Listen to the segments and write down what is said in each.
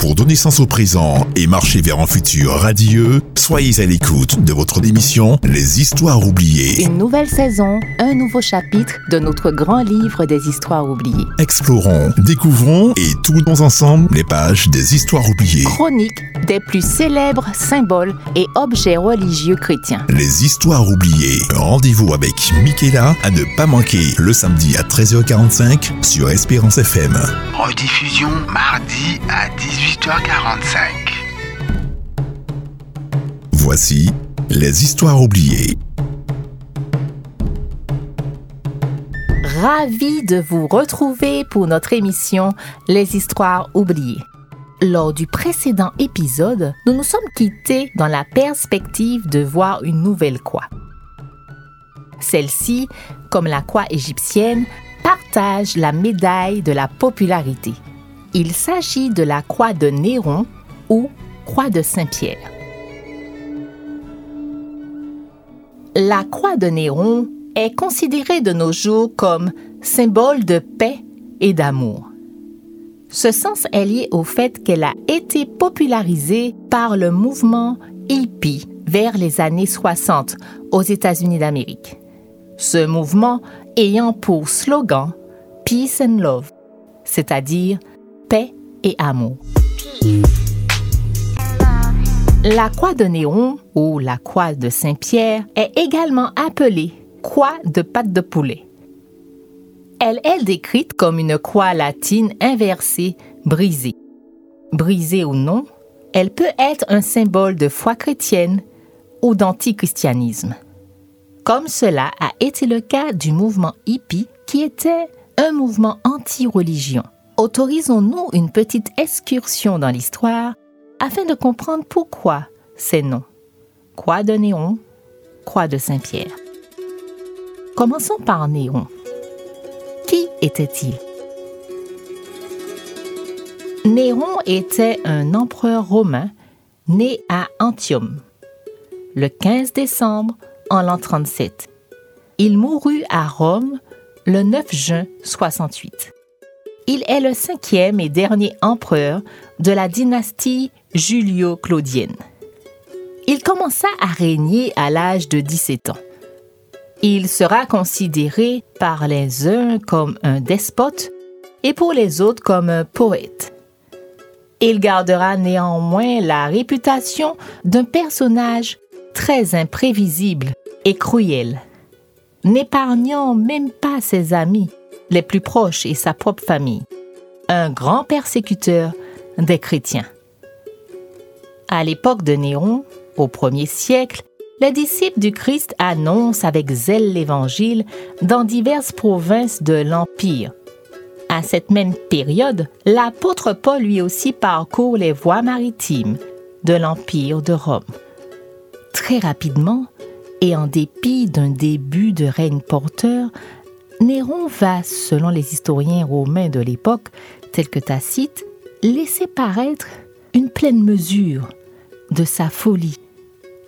Pour donner sens au présent et marcher vers un futur radieux, soyez à l'écoute de votre émission Les Histoires oubliées. Une nouvelle saison, un nouveau chapitre de notre grand livre des histoires oubliées. Explorons, découvrons et tournons ensemble les pages des histoires oubliées. Chronique des plus célèbres symboles et objets religieux chrétiens. Les Histoires oubliées. Rendez-vous avec Michaela à ne pas manquer le samedi à 13h45 sur Espérance FM. Rediffusion mardi à 18h45. Voici les histoires oubliées. Ravi de vous retrouver pour notre émission Les histoires oubliées. Lors du précédent épisode, nous nous sommes quittés dans la perspective de voir une nouvelle croix. Celle-ci, comme la croix égyptienne, partage la médaille de la popularité. Il s'agit de la croix de Néron ou croix de Saint-Pierre. La croix de Néron est considérée de nos jours comme symbole de paix et d'amour. Ce sens est lié au fait qu'elle a été popularisée par le mouvement hippie vers les années 60 aux États-Unis d'Amérique. Ce mouvement ayant pour slogan Peace and Love, c'est-à-dire paix et amour. La croix de Néron ou la croix de Saint-Pierre est également appelée croix de pâte de poulet. Elle est décrite comme une croix latine inversée, brisée. Brisée ou non, elle peut être un symbole de foi chrétienne ou d'antichristianisme. Comme cela a été le cas du mouvement hippie qui était un mouvement anti-religion. Autorisons-nous une petite excursion dans l'histoire afin de comprendre pourquoi ces noms. Croix de Néron, Croix de Saint-Pierre. Commençons par Néron. Qui était-il? Néron était un empereur romain né à Antium le 15 décembre en l'an 37. Il mourut à Rome le 9 juin 68. Il est le cinquième et dernier empereur de la dynastie julio-claudienne. Il commença à régner à l'âge de 17 ans. Il sera considéré par les uns comme un despote et pour les autres comme un poète. Il gardera néanmoins la réputation d'un personnage très imprévisible et cruel, n'épargnant même pas ses amis les plus proches et sa propre famille. Un grand persécuteur des chrétiens. À l'époque de Néron, au premier siècle, les disciples du Christ annoncent avec zèle l'Évangile dans diverses provinces de l'Empire. À cette même période, l'apôtre Paul lui aussi parcourt les voies maritimes de l'Empire de Rome. Très rapidement, et en dépit d'un début de règne porteur, Néron va, selon les historiens romains de l'époque, tels que Tacite, laisser paraître une pleine mesure de sa folie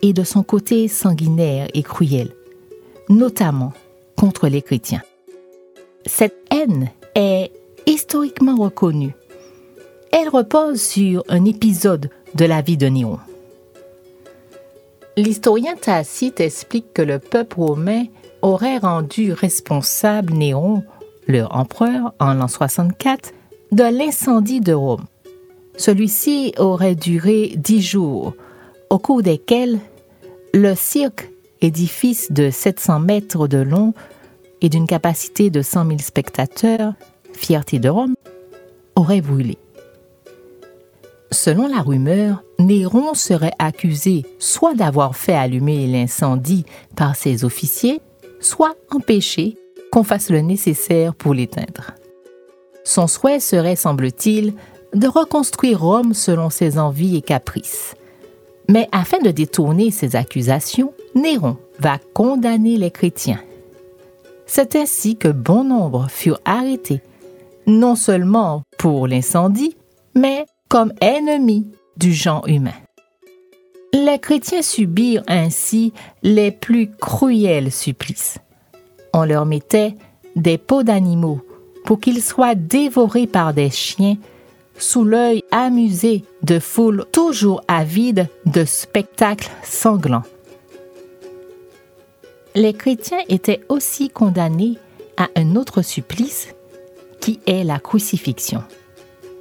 et de son côté sanguinaire et cruel, notamment contre les chrétiens. Cette haine est historiquement reconnue. Elle repose sur un épisode de la vie de Néron. L'historien Tacite explique que le peuple romain aurait rendu responsable Néron, leur empereur, en l'an 64, de l'incendie de Rome. Celui-ci aurait duré dix jours, au cours desquels le cirque, édifice de 700 mètres de long et d'une capacité de 100 000 spectateurs, fierté de Rome, aurait brûlé. Selon la rumeur, Néron serait accusé soit d'avoir fait allumer l'incendie par ses officiers, soit empêché qu'on fasse le nécessaire pour l'éteindre. Son souhait serait, semble-t-il, de reconstruire Rome selon ses envies et caprices. Mais afin de détourner ces accusations, Néron va condamner les chrétiens. C'est ainsi que bon nombre furent arrêtés, non seulement pour l'incendie, mais comme ennemis du genre humain. Les chrétiens subirent ainsi les plus cruels supplices. On leur mettait des peaux d'animaux pour qu'ils soient dévorés par des chiens, sous l'œil amusé de foules toujours avides de spectacles sanglants. Les chrétiens étaient aussi condamnés à un autre supplice qui est la crucifixion.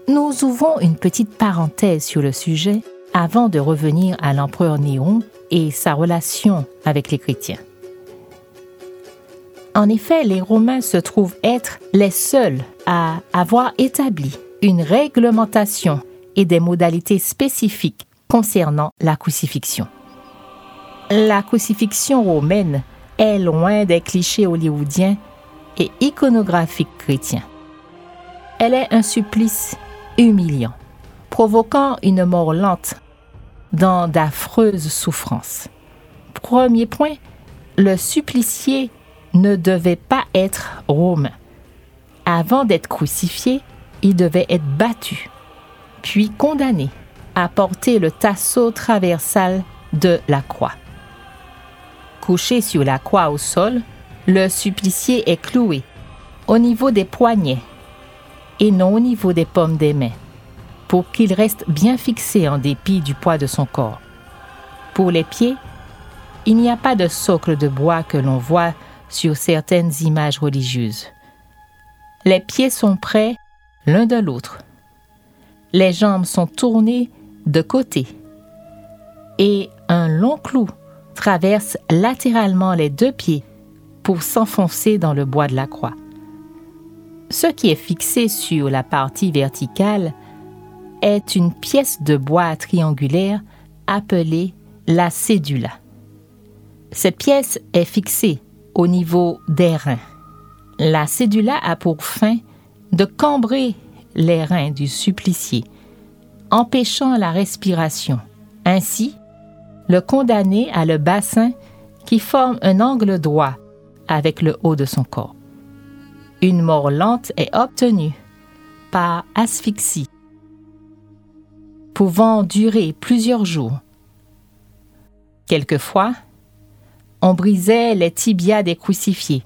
Nous ouvrons une petite parenthèse sur le sujet avant de revenir à l'empereur Néron et sa relation avec les chrétiens. En effet, les Romains se trouvent être les seuls à avoir établi une réglementation et des modalités spécifiques concernant la crucifixion. La crucifixion romaine est loin des clichés hollywoodiens et iconographiques chrétiens. Elle est un supplice humiliant, provoquant une mort lente dans d'affreuses souffrances. Premier point, le supplicié ne devait pas être romain. Avant d'être crucifié, il devait être battu, puis condamné à porter le tasseau traversal de la croix. Couché sur la croix au sol, le supplicié est cloué au niveau des poignets et non au niveau des pommes des mains, pour qu'il reste bien fixé en dépit du poids de son corps. Pour les pieds, il n'y a pas de socle de bois que l'on voit sur certaines images religieuses. Les pieds sont près l'un de l'autre. Les jambes sont tournées de côté et un long clou traverse latéralement les deux pieds pour s'enfoncer dans le bois de la croix. Ce qui est fixé sur la partie verticale est une pièce de bois triangulaire appelée la cédula. Cette pièce est fixée au niveau des reins. La cédula a pour fin de cambrer les reins du supplicié, empêchant la respiration. Ainsi, le condamné a le bassin qui forme un angle droit avec le haut de son corps. Une mort lente est obtenue par asphyxie, pouvant durer plusieurs jours. Quelquefois, on brisait les tibias des crucifiés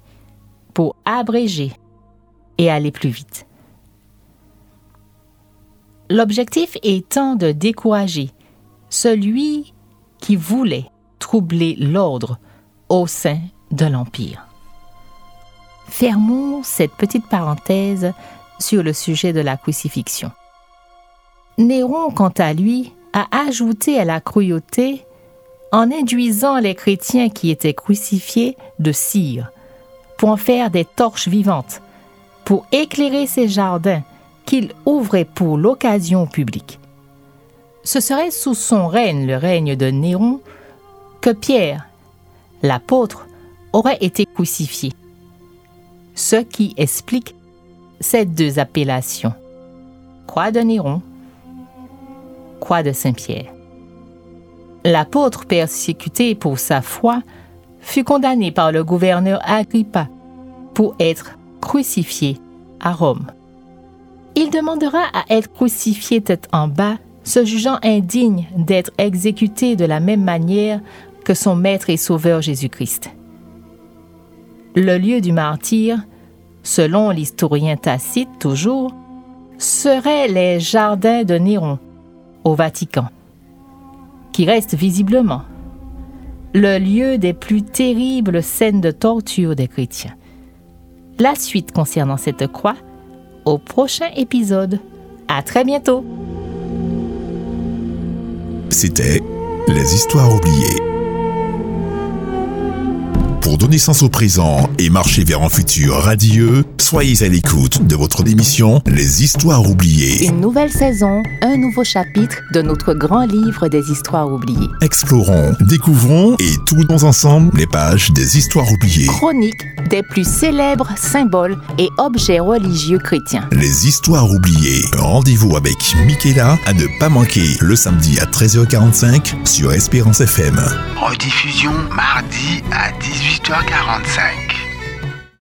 pour abréger et aller plus vite. L'objectif étant de décourager celui qui voulait troubler l'ordre au sein de l'Empire. Fermons cette petite parenthèse sur le sujet de la crucifixion. Néron, quant à lui, a ajouté à la cruauté en induisant les chrétiens qui étaient crucifiés de cire, pour en faire des torches vivantes, pour éclairer ses jardins qu'il ouvrait pour l'occasion publique. Ce serait sous son règne, le règne de Néron, que Pierre, l'apôtre, aurait été crucifié. Ce qui explique ces deux appellations. Croix de Néron, de Saint-Pierre. L'apôtre persécuté pour sa foi fut condamné par le gouverneur Agrippa pour être crucifié à Rome. Il demandera à être crucifié tête en bas, se jugeant indigne d'être exécuté de la même manière que son Maître et Sauveur Jésus-Christ. Le lieu du martyr, selon l'historien Tacite toujours, serait les jardins de Néron, au Vatican, qui restent visiblement le lieu des plus terribles scènes de torture des chrétiens. La suite concernant cette croix au prochain épisode. À très bientôt. C'était Les Histoires oubliées. Pour donner sens au présent et marcher vers un futur radieux, soyez à l'écoute de votre émission Les Histoires oubliées. Une nouvelle saison, un nouveau chapitre de notre grand livre des histoires oubliées. Explorons, découvrons et tournons ensemble les pages des histoires oubliées. Chronique des plus célèbres symboles et objets religieux chrétiens. Les histoires oubliées. Rendez-vous avec Michaela à ne pas manquer le samedi à 13h45 sur Espérance FM. Rediffusion mardi à 18h45.